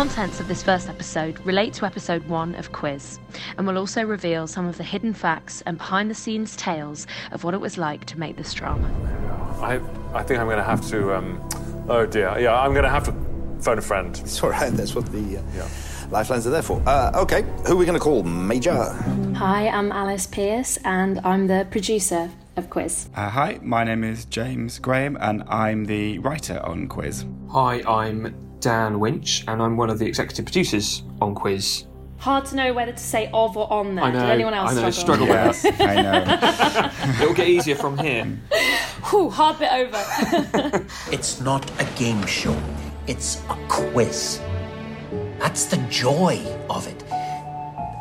contents of this first episode relate to episode one of Quiz, and will also reveal some of the hidden facts and behind the scenes tales of what it was like to make this drama. I, I think I'm going to have to. Um, oh dear. Yeah, I'm going to have to phone a friend. It's all right. That's what the uh, yeah. lifelines are there for. Uh, okay, who are we going to call? Major. Hi, I'm Alice Pierce, and I'm the producer of Quiz. Uh, hi, my name is James Graham, and I'm the writer on Quiz. Hi, I'm Dan Winch, and I'm one of the executive producers on Quiz. Hard to know whether to say of or on there. I know. Did anyone else I know. struggle? Struggle with Yes, I know. It'll get easier from here. Whew, hard bit over. It's not a game show, it's a quiz. That's the joy of it.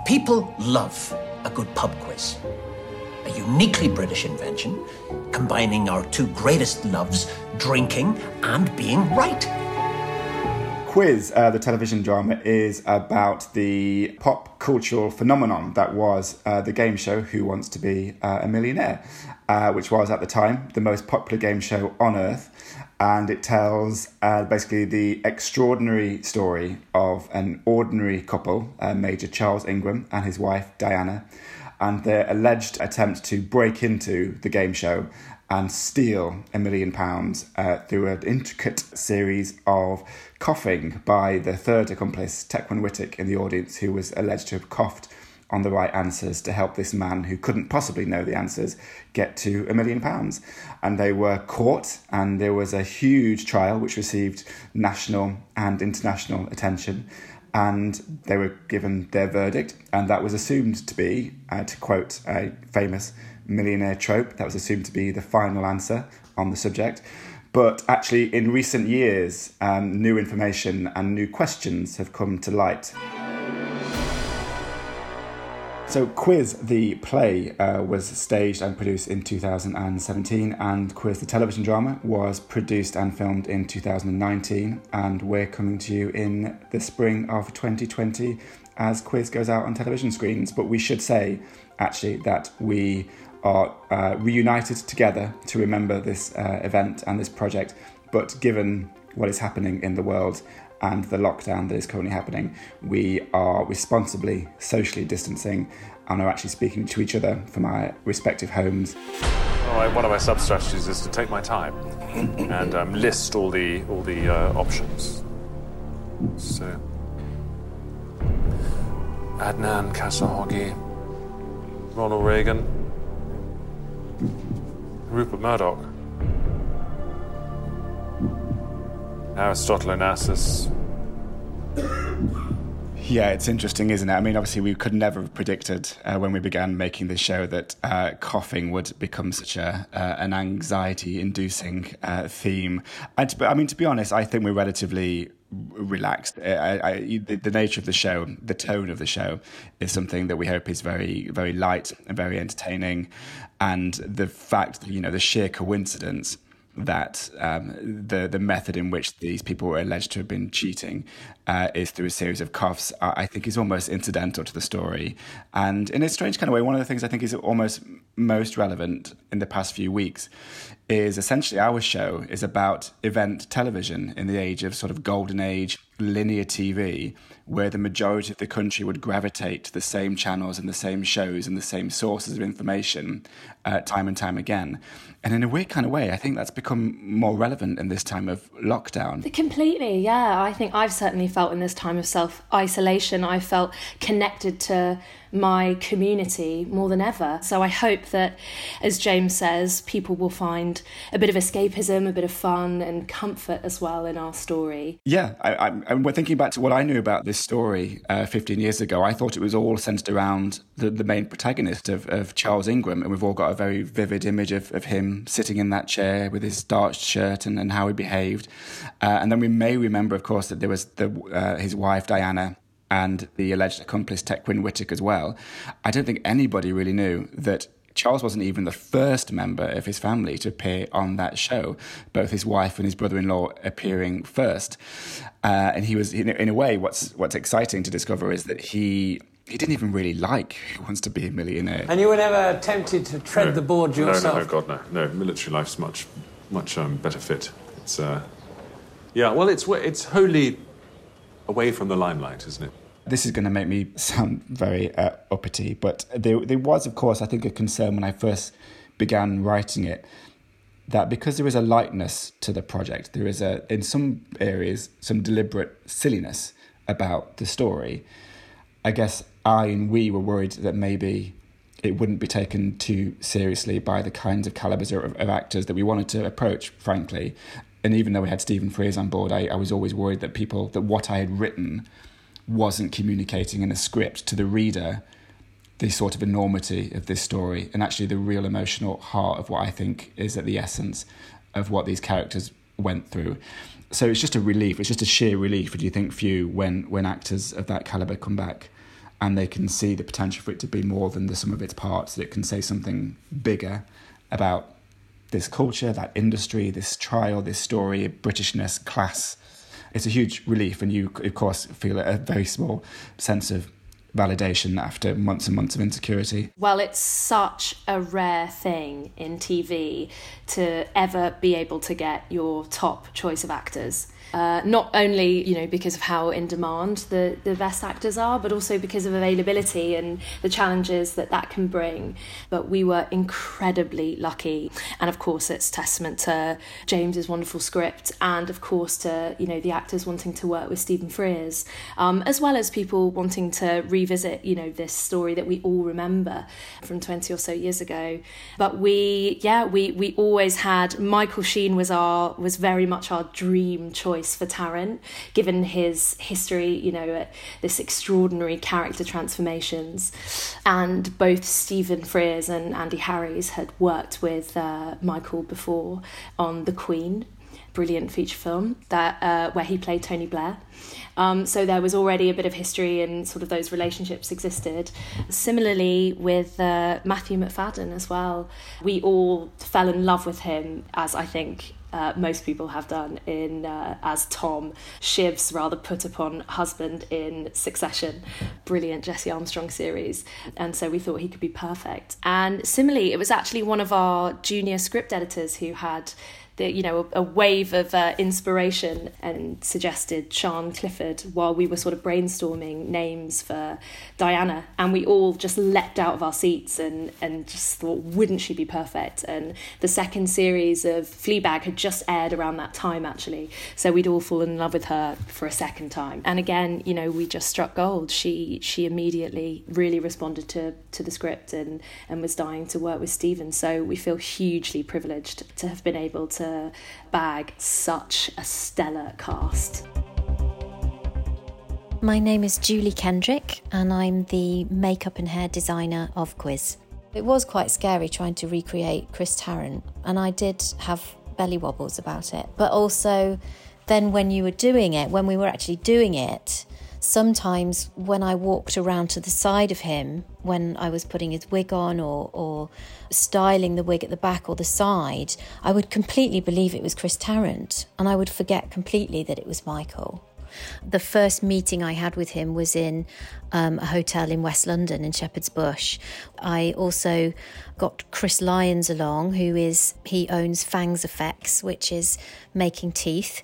People love a good pub quiz. A uniquely British invention, combining our two greatest loves, drinking and being right. Quiz, uh, the television drama, is about the pop cultural phenomenon that was uh, the game show Who Wants to Be uh, a Millionaire, uh, which was at the time the most popular game show on earth. And it tells uh, basically the extraordinary story of an ordinary couple, Major Charles Ingram and his wife Diana, and their alleged attempt to break into the game show and steal a million pounds uh, through an intricate series of coughing by the third accomplice, Tecwen Whittock, in the audience, who was alleged to have coughed on the right answers to help this man who couldn't possibly know the answers get to a million pounds. And they were caught, and there was a huge trial which received national and international attention. And they were given their verdict, and that was assumed to be, uh, to quote a famous millionaire trope, that was assumed to be the final answer on the subject. But actually, in recent years, um, new information and new questions have come to light. So, Quiz the play uh, was staged and produced in 2017, and Quiz the television drama was produced and filmed in 2019. And we're coming to you in the spring of 2020 as Quiz goes out on television screens. But we should say, actually, that we are uh, reunited together to remember this uh, event and this project. But given what is happening in the world and the lockdown that is currently happening, we are responsibly socially distancing and are actually speaking to each other from our respective homes. One of my sub strategies is to take my time and um, list all the all the uh, options. So, Adnan Khashoggi, Ronald Reagan, Rupert Murdoch, Aristotle Onassis. Yeah, it's interesting, isn't it? I mean, obviously, we could never have predicted uh, when we began making this show that uh, coughing would become such a uh, an anxiety-inducing uh, theme. And to, I mean, to be honest, I think we're relatively relaxed. I, I, the, the, nature of the show, the tone of the show, is something that we hope is very, very light and very entertaining. And the fact, that, you know, the sheer coincidence that um, the the method in which these people were alleged to have been cheating uh, is through a series of coughs. I think is almost incidental to the story, and in a strange kind of way, one of the things I think is almost most relevant in the past few weeks is essentially our show is about event television in the age of sort of golden age linear TV, where the majority of the country would gravitate to the same channels and the same shows and the same sources of information uh, time and time again. And in a weird kind of way, I think that's become more relevant in this time of lockdown. Completely, yeah. I think I've certainly felt in this time of self isolation, I felt connected to my community more than ever. So I hope that, as James says, people will find a bit of escapism, a bit of fun, and comfort as well in our story. Yeah, I, I, and we're thinking back to what I knew about this story uh, 15 years ago. I thought it was all centered around the, the main protagonist of, of Charles Ingram, and we've all got a very vivid image of, of him sitting in that chair with his starched shirt and, and how he behaved. Uh, and then we may remember, of course, that there was the, uh, his wife Diana and the alleged accomplice Tecwen Whittock as well. I don't think anybody really knew that Charles wasn't even the first member of his family to appear on that show. Both his wife and his brother-in-law appearing first, uh, and he was in, in a way. What's what's exciting to discover is that he he didn't even really like Who Wants to Be a Millionaire. And you were never tempted to tread No. the board yourself? No, no, God, no, no. Military life's much, much um, better fit. It's, uh, yeah. Well, it's it's wholly away from the limelight, isn't it? This is going to make me sound very uh, uppity, but there, there was, of course, I think, a concern when I first began writing it that because there is a lightness to the project, there is a, in some areas, some deliberate silliness about the story. I guess I and we were worried that maybe it wouldn't be taken too seriously by the kinds of calibers of, of actors that we wanted to approach, frankly. And even though we had Stephen Frears on board, I, I was always worried that people, that what I had written wasn't communicating in a script to the reader the sort of enormity of this story and actually the real emotional heart of what I think is at the essence of what these characters went through. So it's just a relief. It's just a sheer relief. Do you think few when when actors of that caliber come back and they can see the potential for it to be more than the sum of its parts? That it can say something bigger about this culture, that industry, this trial, this story, Britishness, class. It's a huge relief, and you, of course, feel a very small sense of validation after months and months of insecurity. Well, it's such a rare thing in TV to ever be able to get your top choice of actors. Uh, not only you know because of how in demand the, the best actors are, but also because of availability and the challenges that that can bring. But we were incredibly lucky, and of course it's testament to James's wonderful script, and of course to you know the actors wanting to work with Stephen Frears, um, as well as people wanting to revisit you know this story that we all remember from twenty or so years ago. But we yeah we we always had Michael Sheen was our was very much our dream choice choice for Tarrant, given his history, you know, this extraordinary character transformations. And both Stephen Frears and Andy Harries had worked with uh, Michael before on The Queen, brilliant feature film that uh, where he played Tony Blair. Um, so there was already a bit of history and sort of those relationships existed. Similarly with uh, Matthew Macfadyen as well, we all fell in love with him as I think uh, most people have done in uh, as Tom, Shiv's rather put upon husband in Succession, brilliant Jesse Armstrong series, and so we thought he could be perfect. And similarly, it was actually one of our junior script editors who had the, you know a, a wave of uh, inspiration and suggested Sian Clifford while we were sort of brainstorming names for Diana, and we all just leapt out of our seats and and just thought, wouldn't she be perfect? And the second series of Fleabag had just aired around that time actually, so we'd all fallen in love with her for a second time. And again, you know, we just struck gold. She she immediately really responded to to the script and and was dying to work with Stephen. So we feel hugely privileged to have been able to bag such a stellar cast. My name is Julie Kendrick, and I'm the makeup and hair designer of Quiz. It was quite scary trying to recreate Chris Tarrant, and I did have belly wobbles about it. But also, then when you were doing it, when we were actually doing it, sometimes when I walked around to the side of him, when I was putting his wig on or, or styling the wig at the back or the side, I would completely believe it was Chris Tarrant and I would forget completely that it was Michael. The first meeting I had with him was in um, a hotel in West London in Shepherd's Bush. I also got Chris Lyons along, who is, he owns Fangs Effects, which is making teeth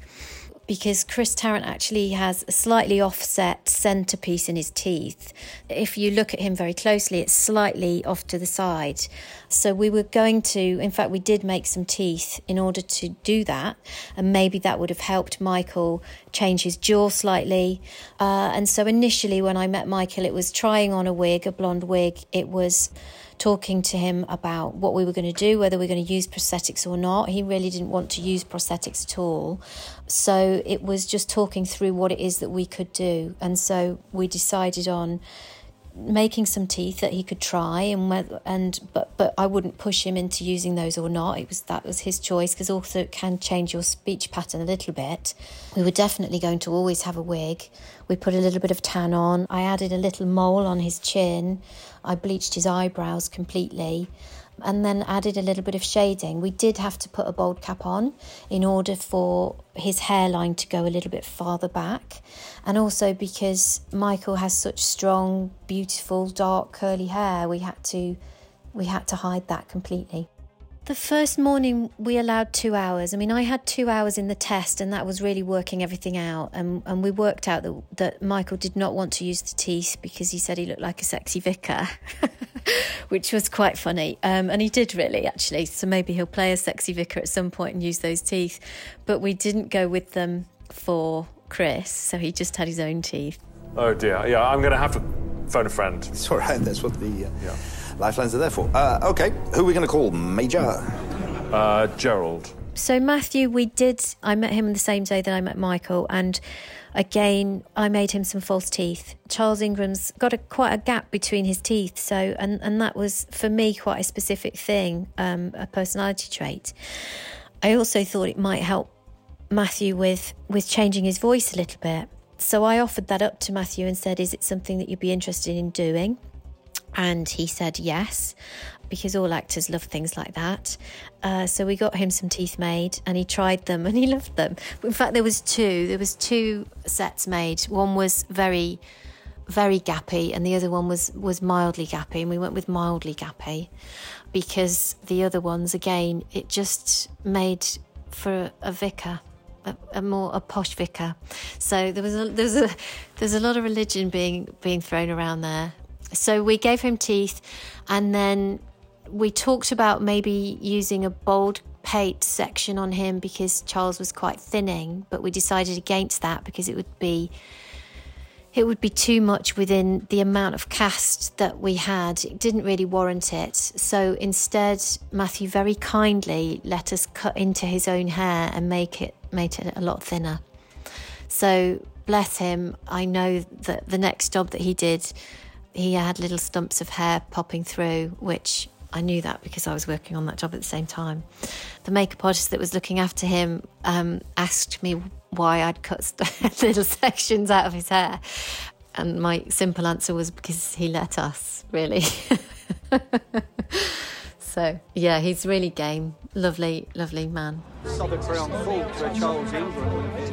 because Chris Tarrant actually has a slightly offset centerpiece in his teeth. If you look at him very closely, it's slightly off to the side. So we were going to, in fact, we did make some teeth in order to do that, and maybe that would have helped Michael change his jaw slightly. Uh, and so initially, when I met Michael, it was trying on a wig, a blonde wig. It was talking to him about what we were going to do, whether we are going to use prosthetics or not. He really didn't want to use prosthetics at all. So it was just talking through what it is that we could do. And so we decided on making some teeth that he could try and and but but I wouldn't push him into using those or not. It was that was his choice because also it can change your speech pattern a little bit. We were definitely going to always have a wig. We put a little bit of tan on. I added a little mole on his chin. I bleached his eyebrows completely and then added a little bit of shading. We did have to put a bald cap on in order for his hairline to go a little bit farther back, and also because Michael has such strong, beautiful, dark, curly hair, we had to we had to hide that completely. The first morning we allowed two hours. I mean, I had two hours in the test, and that was really working everything out. And, and we worked out that, that Michael did not want to use the teeth because he said he looked like a sexy vicar, which was quite funny. Um, and he did really, actually. So maybe he'll play a sexy vicar at some point and use those teeth. But we didn't go with them for Chris, so he just had his own teeth. Oh dear. Yeah, I'm going to have to phone a friend. It's all right. That's what the uh, yeah. lifelines are there for. Uh, okay, who are we going to call? Major? Uh, Gerald. So Matthew, we did. I met him the same day that I met Michael, and again, I made him some false teeth. Charles Ingram's got a quite a gap between his teeth, so and and that was for me quite a specific thing, um, a personality trait. I also thought it might help Matthew with with changing his voice a little bit. So I offered that up to Matthew and said, "Is it something that you'd be interested in doing?" And he said yes, because all actors love things like that. Uh, so we got him some teeth made, and he tried them, and he loved them. In fact, there was two. There was two sets made. One was very, very gappy, and the other one was was mildly gappy. And we went with mildly gappy, because the other ones, again, it just made for a vicar. A, a, more a posh vicar, so there was a there's a there's a lot of religion being being thrown around there, so we gave him teeth, and then we talked about maybe using a bold pate section on him because Charles was quite thinning, but we decided against that because it would be it would be too much within the amount of cast that we had. It didn't really warrant it. So instead, Matthew very kindly let us cut into his own hair and make it made it a lot thinner. So bless him, I know that the next job that he did he had little stumps of hair popping through, which I knew that because I was working on that job at the same time. The makeup artist that was looking after him um, asked me why I'd cut little sections out of his hair. And my simple answer was because he let us, really. so, yeah, he's really game. Lovely, lovely man.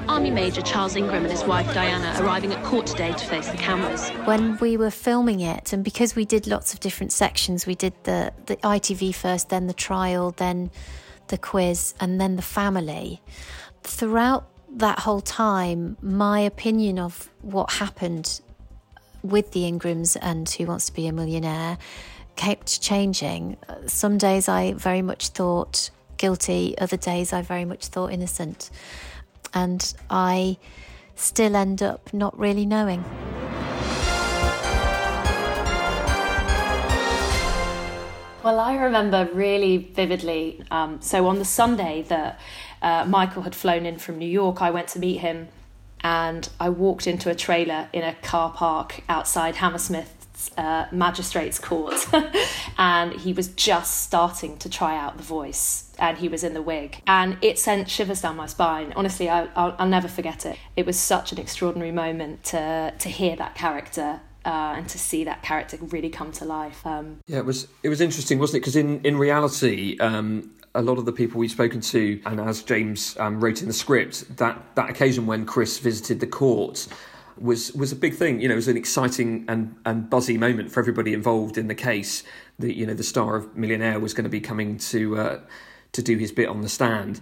Army Major Charles Ingram and his wife Diana arriving at court today to face the cameras. When we were filming it, and because we did lots of different sections, we did the, the ITV first, then the trial, then the quiz, and then the family. Throughout that whole time, my opinion of what happened with the Ingrams and Who Wants to Be a Millionaire kept changing. Some days I very much thought guilty, other days I very much thought innocent. And I still end up not really knowing. Well, I remember really vividly. Um, so on the Sunday that uh, Michael had flown in from New York, I went to meet him and I walked into a trailer in a car park outside Hammersmith's uh, magistrates court and he was just starting to try out the voice and he was in the wig and it sent shivers down my spine honestly I, will I'll never forget it it was such an extraordinary moment to to hear that character uh, and to see that character really come to life. Um, yeah, it was it was interesting, wasn't it? Because in in reality, um, a lot of the people we've spoken to, and as James um, wrote in the script, that that occasion when Chris visited the court was was a big thing. You know, it was an exciting and and buzzy moment for everybody involved in the case. That you know the star of Millionaire was going to be coming to uh, to do his bit on the stand.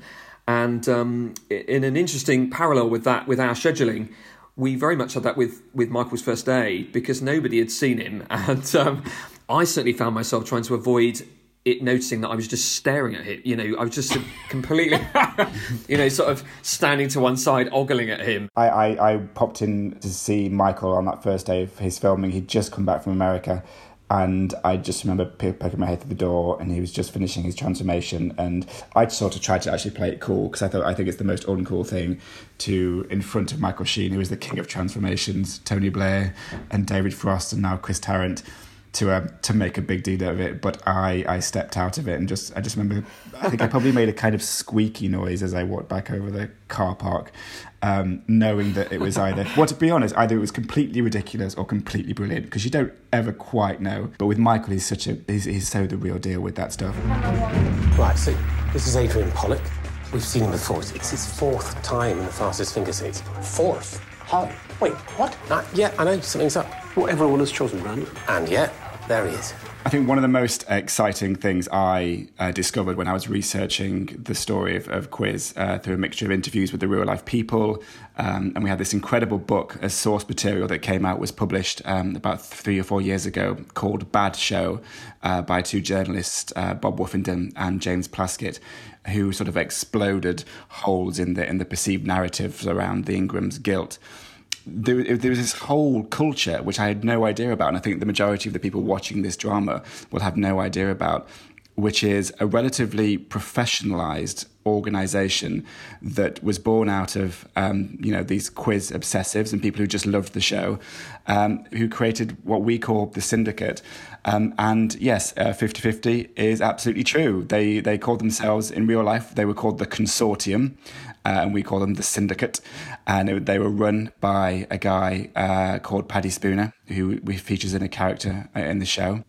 And um, in an interesting parallel with that, with our scheduling, we very much had that with with Michael's first day because nobody had seen him, and um, I certainly found myself trying to avoid it noticing that I was just staring at him. You know, I was just completely, you know, sort of standing to one side, ogling at him. I, I, I popped in to see Michael on that first day of his filming. He'd just come back from America. And I just remember poking my head through the door, and he was just finishing his transformation. And I sort of tried to actually play it cool because I thought I think it's the most uncool thing to in front of Michael Sheen, who is the king of transformations, Tony Blair, and David Frost, and now Chris Tarrant to uh, to make a big deal out of it, but I, I stepped out of it and just I just remember I think I probably made a kind of squeaky noise as I walked back over the car park, um, knowing that it was either well to be honest either it was completely ridiculous or completely brilliant because you don't ever quite know. But with Michael, he's such a he's, he's so the real deal with that stuff. Right, so this is Adrian Pollock. We've seen him before. It's his fourth time in the fastest finger seats. Fourth? How? Wait, what? Uh, yeah, I know something's up. Well, everyone has chosen Grant. And yet, there he is. I think one of the most exciting things I uh, discovered when I was researching the story of, of Quiz uh, through a mixture of interviews with the real life people, um, and we had this incredible book as source material that came out, was published um, about three or four years ago, called Bad Show uh, by two journalists, uh, Bob Woffinden and James Plaskett, who sort of exploded holes in the in the perceived narratives around the Ingrams' guilt there, there was this whole culture which I had no idea about, and I think the majority of the people watching this drama will have no idea about, which is a relatively professionalized organization that was born out of um, you know these quiz obsessives and people who just loved the show, um, who created what we call the syndicate. Um, and yes, uh, 50-50 is absolutely true. They they called themselves in real life they were called the consortium, uh, and we call them the syndicate. And it, they were run by a guy uh, called Paddy Spooner, who features in a character uh, in the show.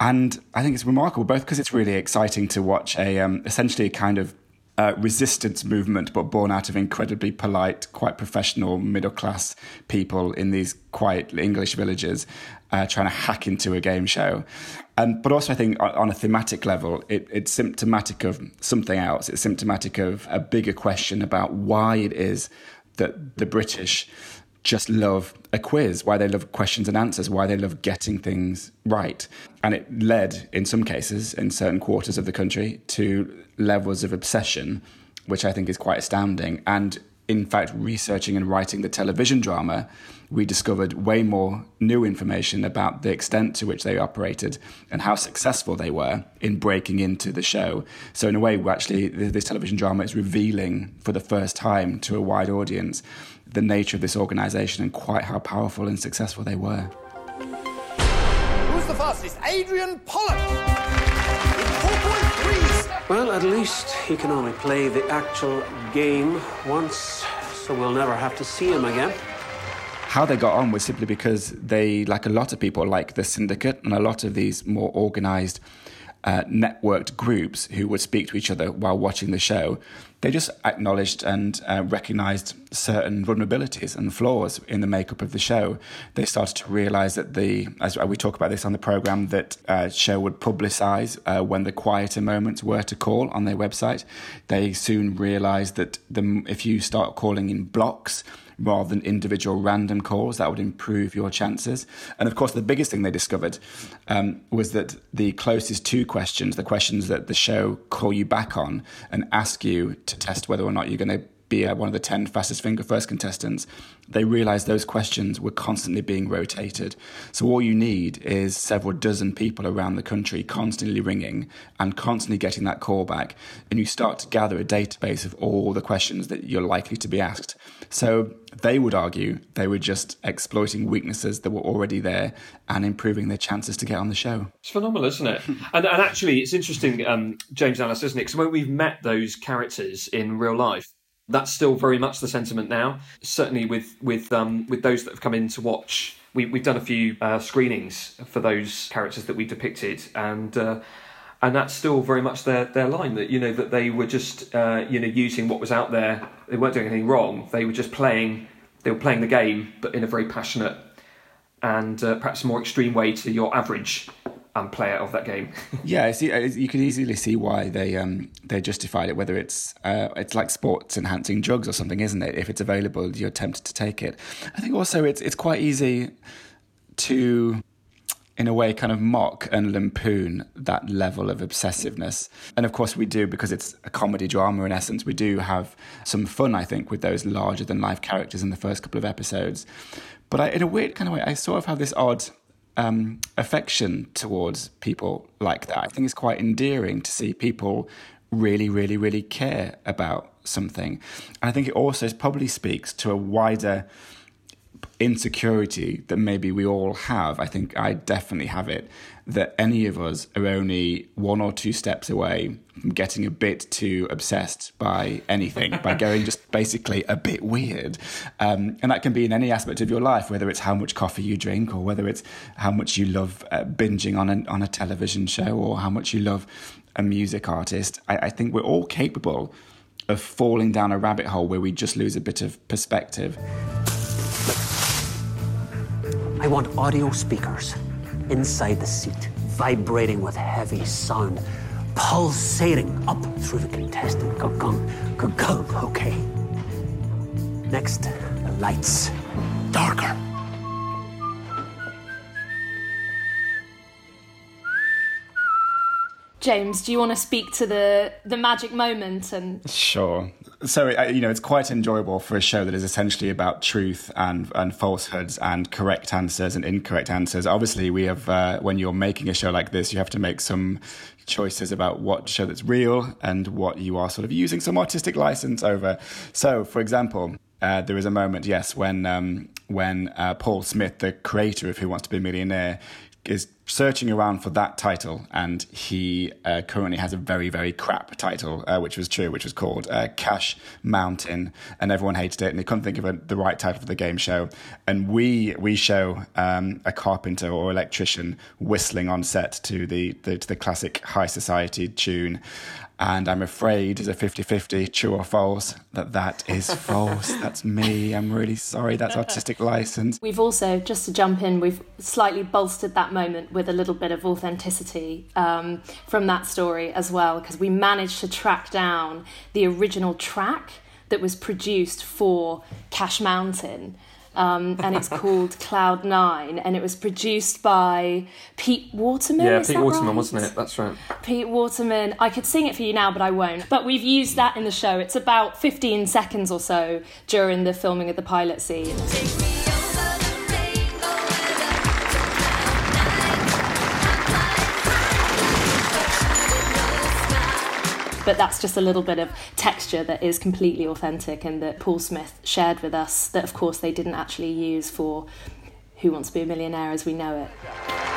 And I think it's remarkable, both because it's really exciting to watch a um, essentially a kind of uh, resistance movement, but born out of incredibly polite, quite professional, middle class people in these quiet English villages uh, trying to hack into a game show. Um, but also, I think on a thematic level, it, it's symptomatic of something else. It's symptomatic of a bigger question about why it is that the British just love a quiz, why they love questions and answers, why they love getting things right. And it led, in some cases, in certain quarters of the country, to levels of obsession, which I think is quite astounding. And in fact, researching and writing the television drama, we discovered way more new information about the extent to which they operated and how successful they were in breaking into the show. So, in a way, actually, this television drama is revealing for the first time to a wide audience the nature of this organization and quite how powerful and successful they were. Who's the fastest? Adrian Pollock! Well, at least he can only play the actual game once, so we'll never have to see him again. How they got on was simply because they, like a lot of people, like the syndicate and a lot of these more organized uh, networked groups who would speak to each other while watching the show, they just acknowledged and uh, recognized certain vulnerabilities and flaws in the makeup of the show. They started to realize that the, as we talk about this on the program, that uh, show would publicize uh, when the quieter moments were to call on their website. They soon realized that the, if you start calling in blocks, rather than individual random calls. That would improve your chances. And of course, the biggest thing they discovered um, was that the closest two questions, the questions that the show call you back on and ask you to test whether or not you're going to be uh, one of the 10 fastest finger first contestants, they realized those questions were constantly being rotated. So all you need is several dozen people around the country constantly ringing and constantly getting that call back. And you start to gather a database of all the questions that you're likely to be asked. So they would argue they were just exploiting weaknesses that were already there and improving their chances to get on the show. It's phenomenal, isn't it? and, and actually, it's interesting, um, James Alice, isn't it? Because when we've met those characters in real life, that's still very much the sentiment now. Certainly with with um, with those that have come in to watch, we, we've done a few uh, screenings for those characters that we depicted, and uh, and that's still very much their their line that you know that they were just uh, you know using what was out there. They weren't doing anything wrong. They were just playing. They were playing the game, but in a very passionate and uh, perhaps more extreme way to your average and player of that game. yeah, see, you can easily see why they um, they justified it. Whether it's uh, it's like sports enhancing drugs or something, isn't it? If it's available, you're tempted to take it. I think also it's it's quite easy to in a way kind of mock and lampoon that level of obsessiveness. And of course we do because it's a comedy drama in essence. We do have some fun I think with those larger than life characters in the first couple of episodes. But I, in a weird kind of way I sort of have this odd um, affection towards people like that. I think it's quite endearing to see people really, really, really care about something. And I think it also probably speaks to a wider insecurity that maybe we all have. I think I definitely have it that any of us are only one or two steps away from getting a bit too obsessed by anything, by going just basically a bit weird. Um, and that can be in any aspect of your life, whether it's how much coffee you drink, or whether it's how much you love uh, binging on, a on a television show, or how much you love a music artist. I, I think we're all capable of falling down a rabbit hole where we just lose a bit of perspective. I want audio speakers inside the seat. vibrating with heavy sound, pulsating up through the contestant. Gung, gung, gung, okay. Next, the lights. Darker. James, do you want to speak to the the magic moment and Sure. So you know, it's quite enjoyable for a show that is essentially about truth and and falsehoods and correct answers and incorrect answers. Obviously, we have uh, when you're making a show like this, you have to make some choices about what show that's real and what you are sort of using some artistic license over. So, for example, uh, there is a moment, yes, when um, when uh, Paul Smith, the creator of Who Wants to Be a Millionaire, is searching around for that title, and he uh, currently has a very, very crap title, uh, which was true, which was called uh, Cash Mountain, and everyone hated it, and they couldn't think of a, the right title for the game show. And we we show um, a carpenter or electrician whistling on set to the, the to the classic high society tune. And I'm afraid, as a 50 50, true or false, that that is false. That's me. I'm really sorry. That's artistic license. We've also, just to jump in, we've slightly bolstered that moment with a little bit of authenticity um, from that story as well, because we managed to track down the original track that was produced for Cash Mountain um, and it's called Cloud Nine, and it was produced by Pete Waterman. Yeah, Pete Waterman, right? wasn't it? That's right. Pete Waterman. I could sing it for you now, but I won't. But we've used that in the show. It's about 15 seconds or so during the filming of the pilot scene. But that's just a little bit of texture that is completely authentic and that Paul Smith shared with us, that of course they didn't actually use for Who Wants to Be a Millionaire as we know it.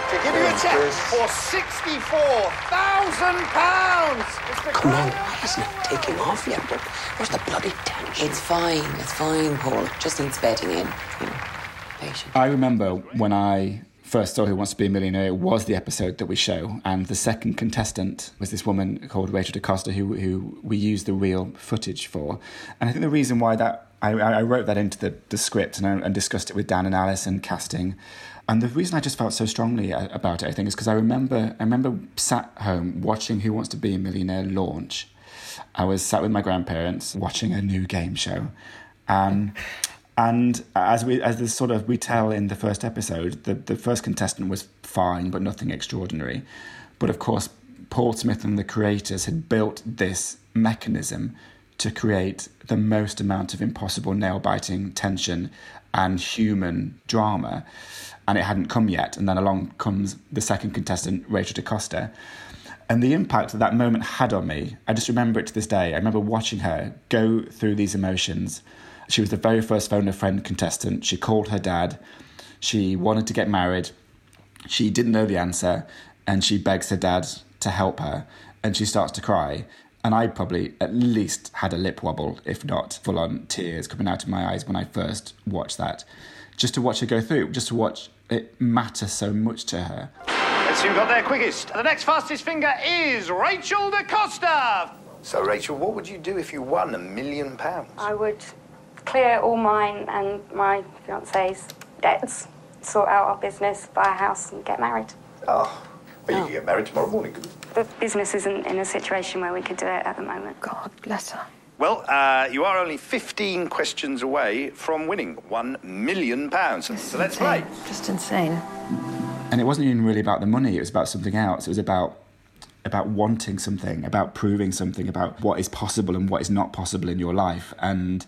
To give you a check for £64,000! Come on, why isn't it taking off yet? Where- Where's the bloody tension? It's fine, it's fine, Paul. It just needs bedding in. You know, patient. I remember when I first saw Who Wants to Be a Millionaire, was the episode that we show, and the second contestant was this woman called Rachel DaCosta, who who we used the real footage for. And I think the reason why that I, I wrote that into the, the script and, I, and discussed it with Dan and Alice and casting. And the reason I just felt so strongly about it, I think, is because I remember I remember sat home watching Who Wants to Be a Millionaire launch. I was sat with my grandparents watching a new game show. Um, and as we as the sort of we tell in the first episode, the, the first contestant was fine, but nothing extraordinary. But of course, Paul Smith and the creators had built this mechanism to create the most amount of impossible nail biting tension and human drama. And it hadn't come yet. And then along comes the second contestant, Rachel DaCosta. And the impact that that moment had on me, I just remember it to this day. I remember watching her go through these emotions. She was the very first phone a friend contestant. She called her dad. She wanted to get married. She didn't know the answer. And she begs her dad to help her. And she starts to cry. And I probably at least had a lip wobble, if not full on tears coming out of my eyes when I first watched that. Just to watch her go through, just to watch it matter so much to her. Let's see who got there quickest. The next fastest finger is Rachel DaCosta. So, Rachel, what would you do if you won a million pounds? I would clear all mine and my fiance's debts, sort out our business, buy a house, and get married. Oh, well, you could get married tomorrow morning, couldn't you? The business isn't in a situation where we could do it at the moment. God bless her. Well, uh, you are only 15 questions away from winning one million pounds. So let's play. Just insane. and it wasn't even really about the money it was about something else it was about about wanting something about proving something about what is possible and what is not possible in your life and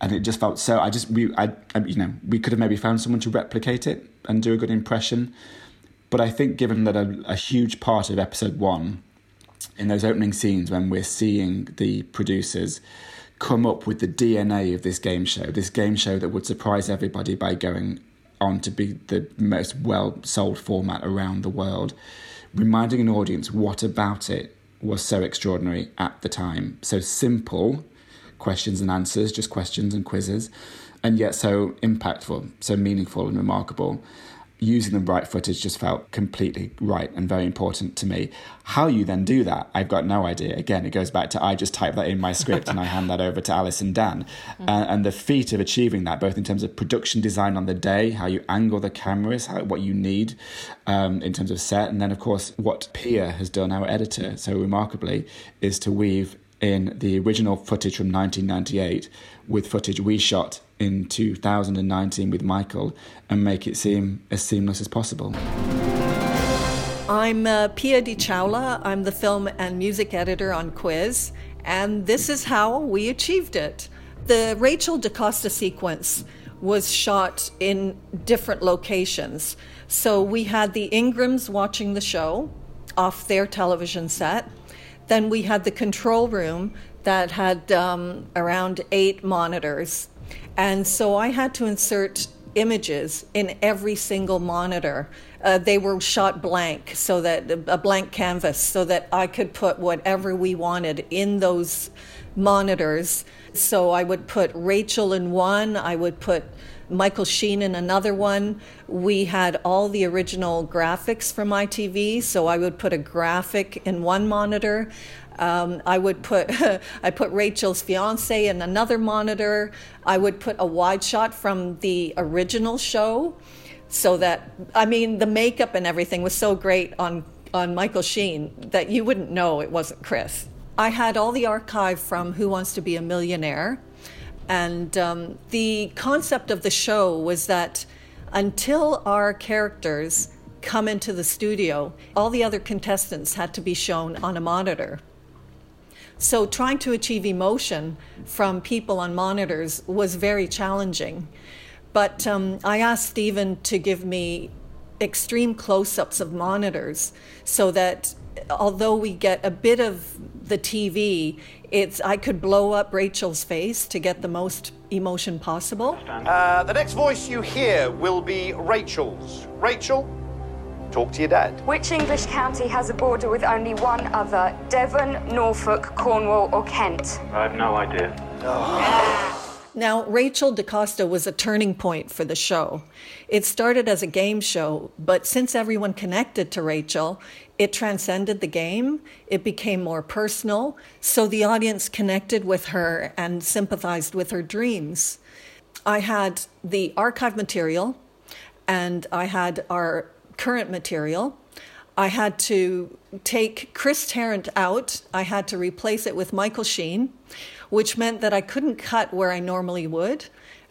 and it just felt so i just we I, I you know we could have maybe found someone to replicate it and do a good impression but i think given that a, a huge part of episode one in those opening scenes when we're seeing the producers come up with the DNA of this game show, this game show that would surprise everybody by going on to be the most well sold format around the world, reminding an audience what about it was so extraordinary at the time. So simple questions and answers, just questions and quizzes, and yet so impactful, so meaningful and remarkable. using the right footage just felt completely right and very important to me. How you then do that, I've got no idea. Again, it goes back to I just type that in my script and I hand that over to Alice and Dan. Mm-hmm. Uh, and the feat of achieving that, both in terms of production design on the day, how you angle the cameras, how, what you need um, in terms of set, and then, of course, what Pia has done, our editor, so remarkably, is to weave in the original footage from 1998 with footage we shot in 2019 with Michael and make it seem as seamless as possible. I'm uh, Pia Di Ciaula. I'm the film and music editor on Quiz, and this is how we achieved it. The Rachel DaCosta sequence was shot in different locations. So we had the Ingrams watching the show off their television set. Then we had the control room that had um, around eight monitors. And so I had to insert images in every single monitor. Uh, they were shot blank, so that a blank canvas, so that I could put whatever we wanted in those monitors. So I would put Rachel in one, I would put Michael Sheen in another one. We had all the original graphics from ITV, so I would put a graphic in one monitor. Um, I would put I put Rachel's fiance in another monitor. I would put a wide shot from the original show, so that I mean the makeup and everything was so great on on Michael Sheen that you wouldn't know it wasn't Chris. I had all the archive from Who Wants to Be a Millionaire, and um, the concept of the show was that until our characters come into the studio, all the other contestants had to be shown on a monitor. So, trying to achieve emotion from people on monitors was very challenging. But um, I asked Stephen to give me extreme close ups of monitors so that although we get a bit of the TV, it's I could blow up Rachel's face to get the most emotion possible. Uh, the next voice you hear will be Rachel's. Rachel, talk to your dad. Which English county has a border with only one other? Devon, Norfolk, Cornwall, or Kent? I have no idea. Oh. Now, Rachel DaCosta was a turning point for the show. It started as a game show, but since everyone connected to Rachel, it transcended the game. It became more personal, so the audience connected with her and sympathized with her dreams. I had the archive material and I had our current material. I had to take Chris Tarrant out. I had to replace it with Michael Sheen, which meant that I couldn't cut where I normally would.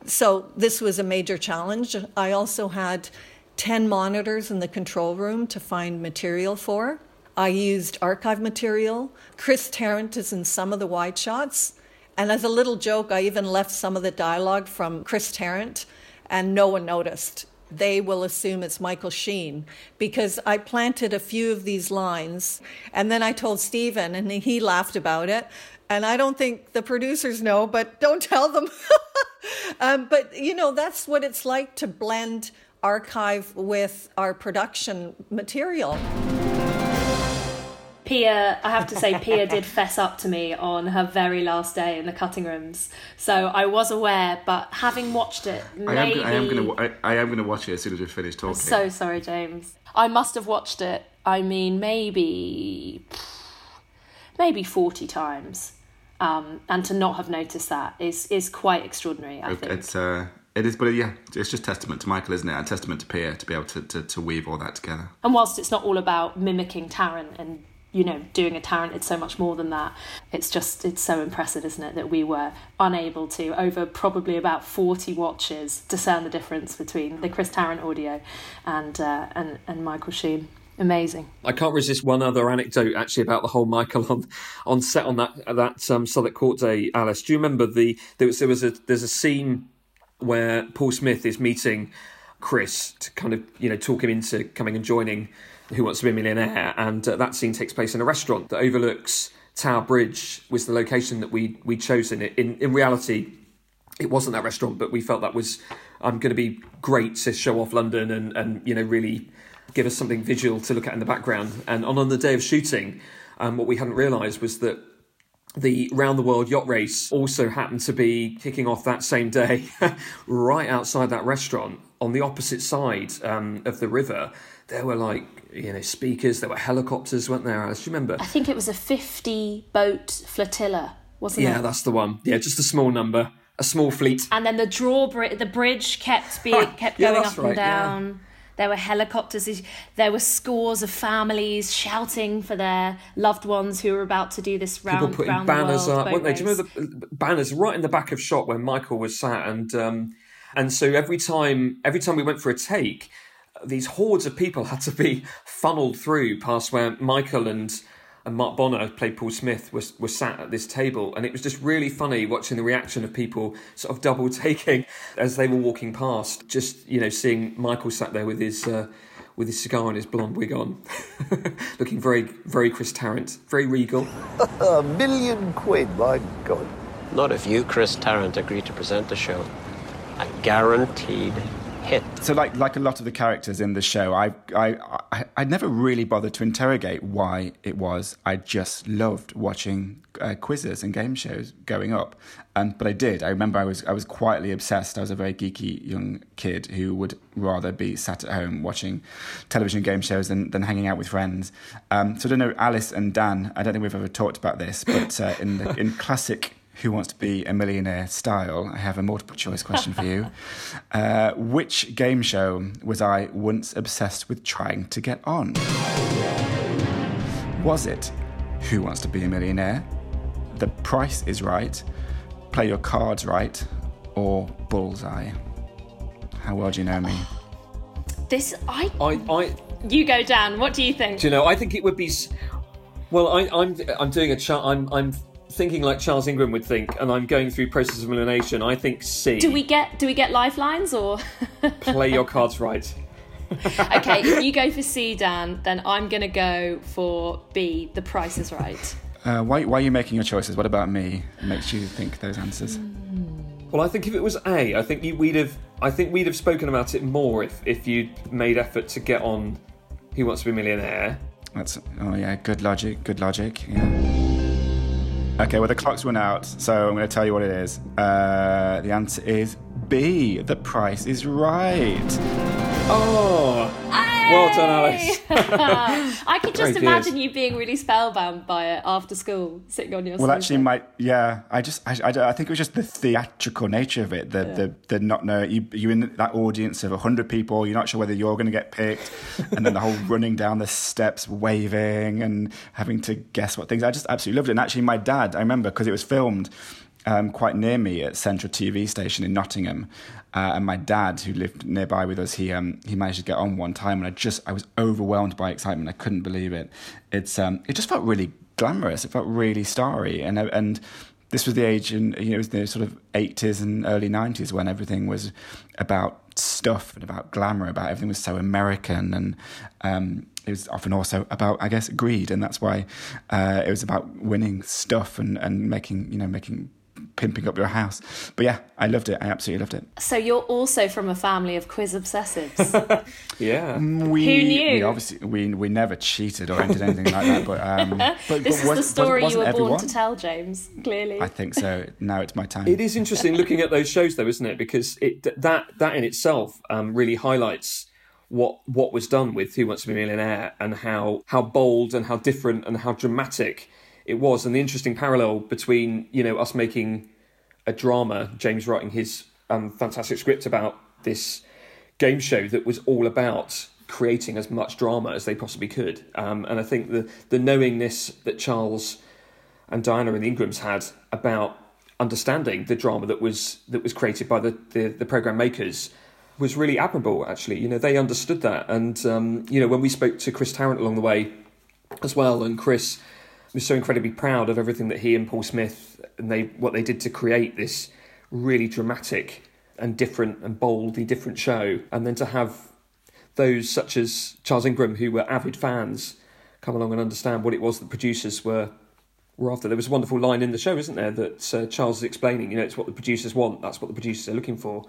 So this was a major challenge. I also had 10 monitors in the control room to find material for. I used archive material. Chris Tarrant is in some of the wide shots. And as a little joke, I even left some of the dialogue from Chris Tarrant, and no one noticed. They will assume it's Michael Sheen because I planted a few of these lines, and then I told Stephen, and he laughed about it. And I don't think the producers know, but don't tell them. um, but you know, that's what it's like to blend archive with our production material. Pia, I have to say, Pia did fess up to me on her very last day in the cutting rooms. So I was aware, but having watched it, maybe... I am, going to. I, I am going to watch it as soon as we finish talking. I'm so sorry, James. I must have watched it. I mean, maybe, maybe forty times, um, and to not have noticed that is is quite extraordinary. I think it's. Uh, it is, but yeah, it's just testament to Michael, isn't it? And testament to Pierre to be able to, to, to weave all that together. And whilst it's not all about mimicking Tarrant and you know doing a Tarrant, it's so much more than that. It's just it's so impressive, isn't it, that we were unable to over probably about forty watches discern the difference between the Chris Tarrant audio and uh, and and Michael Sheen amazing. I can't resist one other anecdote actually about the whole Michael on on set on that that um, Southwark Court Day. Alice, do you remember the there was there was a there's a scene where Paul Smith is meeting Chris to kind of you know talk him into coming and joining Who Wants to Be a Millionaire, and uh, that scene takes place in a restaurant that overlooks Tower Bridge. Was the location that we we chosen. In in reality, it wasn't that restaurant, but we felt that was um, going to be great to show off London and and you know really give us something visual to look at in the background. And on on the day of shooting, um, what we hadn't realised was that the round the world yacht race also happened to be kicking off that same day, right outside that restaurant on the opposite side um, of the river. There were like you know speakers, there were helicopters, weren't there? Alice, do you remember? I think it was a 50 boat flotilla, wasn't yeah, it? Yeah, that's the one. Yeah, just a small number, a small fleet. And then the drawbridge, the bridge kept being kept Yeah, going up right, and down. There were helicopters. There were scores of families shouting for their loved ones who were about to do this round, People putting round banners up, weren't they? Do you remember the banners right in the back of shot where Michael was sat, and um, and so every time every time we went for a take, these hordes of people had to be funneled through past where Michael and and Mark Bonnar, who played Paul Smith, was was sat at this table, and it was just really funny watching the reaction of people sort of double taking as they were walking past. Just you know, seeing Michael sat there with his. Uh, with his cigar and his blonde wig on, looking very, very Chris Tarrant, very regal. A million quid, my God. Not if you, Chris Tarrant, agree to present the show. A guaranteed hit. So, like like a lot of the characters in the show, I I I, I never really bothered to interrogate why it was. I just loved watching uh, quizzes and game shows going up, and but I did. I remember I was I was quietly obsessed. I was a very geeky young kid who would rather be sat at home watching television game shows than, than hanging out with friends. Um, so I don't know, Alice and Dan. I don't think we've ever talked about this, but uh, in the, in classic who Wants to Be a Millionaire style, I have a multiple choice question for you. Uh, which game show was I once obsessed with trying to get on? Was it Who Wants to Be a Millionaire? The Price is Right, Play Your Cards Right, or Bullseye? How well do you know me? This I I, I you go Dan. What do you think? Do you know? I think it would be. Well, I, I'm I'm doing a chart. I'm I'm thinking like Charles Ingram would think, and I'm going through process of elimination. I think C. Do we get do we get lifelines or play your cards right? okay? if you go for C, Dan, then I'm gonna go for B. The Price is Right. Uh, why, why are you making your choices? What about me makes you think those answers? Well, I think if it was A, I think you, we'd have. I think we'd have spoken about it more if if you'd made effort to get on Who Wants to Be a Millionaire. That's oh yeah, good logic, good logic. Yeah. Okay, well the clock's run out, so I'm going to tell you what it is. Uh, the answer is B. The price is right. Oh, well done, Alice. I could Very just good. imagine you being really spellbound by it after school, sitting on your. Well, sofa. actually, my yeah, I just I, I, don't- I think it was just the theatrical nature of it, the the, the not know you you in that audience of hundred people, you're not sure whether you're going to get picked, and then the whole running down the steps, waving and having to guess what things. I just absolutely loved it. And actually, my dad, I remember because it was filmed. Um, quite near me at Central TV station in Nottingham, uh, and my dad, who lived nearby with us, he um, he managed to get on one time, and I just I was overwhelmed by excitement. I couldn't believe it. It's um, it just felt really glamorous. It felt really starry, and uh, and this was the age in you know it was the sort of eighties and early nineties when everything was about stuff and about glamour, about everything was so American, and um, it was often also about I guess greed, and that's why uh, it was about winning stuff and and making you know making pimping up your house. But yeah, I loved it. I absolutely loved it. So you're also from a family of quiz obsessives. Yeah. We, Who knew? We obviously we we never cheated or entered anything like that. But um, but, this but is was- the story wasn't you were everyone? born to tell, James. Clearly. I think so. Now it's my time. It is interesting looking at those shows, though, isn't it? Because it that that in itself um, really highlights what what was done with Who Wants to Be a Millionaire and how how bold and how different and how dramatic it was, and the interesting parallel between you know us making a drama, James writing his um, fantastic script about this game show that was all about creating as much drama as they possibly could, um, and I think the the knowingness that Charles and Diana and the Ingrams had about understanding the drama that was that was created by the, the, the program makers was really admirable actually. You know they understood that. And um, you know when we spoke to Chris Tarrant along the way as well and Chris was so incredibly proud of everything that he and Paul Smith and they what they did to create this really dramatic and different and boldly different show and then to have those such as Charles Ingram who were avid fans come along and understand what it was that producers were were after. There was a wonderful line in the show, isn't there, that uh, Charles is explaining. You know, it's what the producers want. That's what the producers are looking for.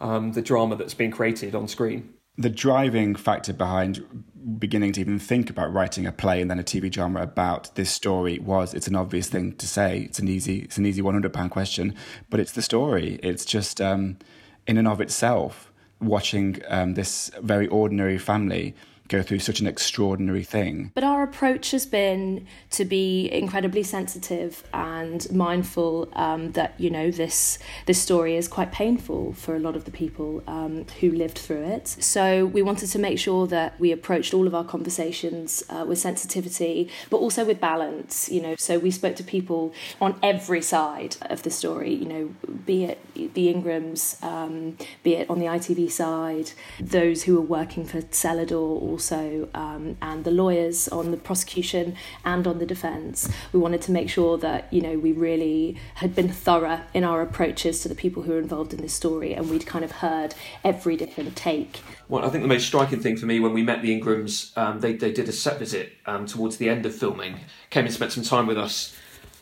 Um, the drama that's being created on screen. The driving factor behind beginning to even think about writing a play and then a TV drama about this story was it's an obvious thing to say. It's an easy it's an easy one hundred pound question, but it's the story. It's just um, in and of itself watching um, this very ordinary family go through such an extraordinary thing. But our approach has been to be incredibly sensitive and mindful um, that you know this this story is quite painful for a lot of the people um, who lived through it. So we wanted to make sure that we approached all of our conversations uh, with sensitivity, but also with balance. You know, so we spoke to people on every side of the story. You know, be it the Ingrams, um, be it on the ITV side, those who were working for Celador or also um, and the lawyers on the prosecution and on the defence. We wanted to make sure that you know we really had been thorough in our approaches to the people who were involved in this story, and we'd kind of heard every different take. Well, I think the most striking thing for me when we met the Ingrams, um, they they did a set visit um, towards the end of filming, came and spent some time with us,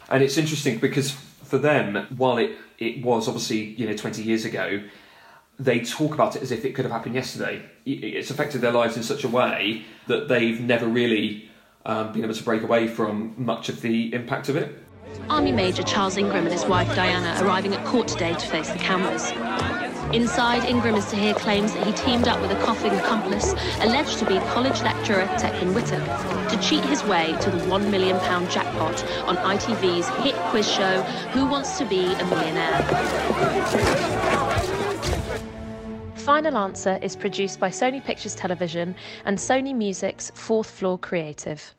and it's interesting because for them, while it it was obviously you know 20 years ago they talk about it as if it could have happened yesterday. It's affected their lives in such a way that they've never really um, been able to break away from much of the impact of it. Army Major Charles Ingram and his wife Diana arriving at court today to face the cameras. Inside, Ingram is to hear claims that he teamed up with a coughing accomplice, alleged to be college lecturer Tecwen Whittock, to cheat his way to the £1 million jackpot on ITV's hit quiz show Who Wants to Be a Millionaire? Final Answer is produced by Sony Pictures Television and Sony Music's Fourth Floor Creative.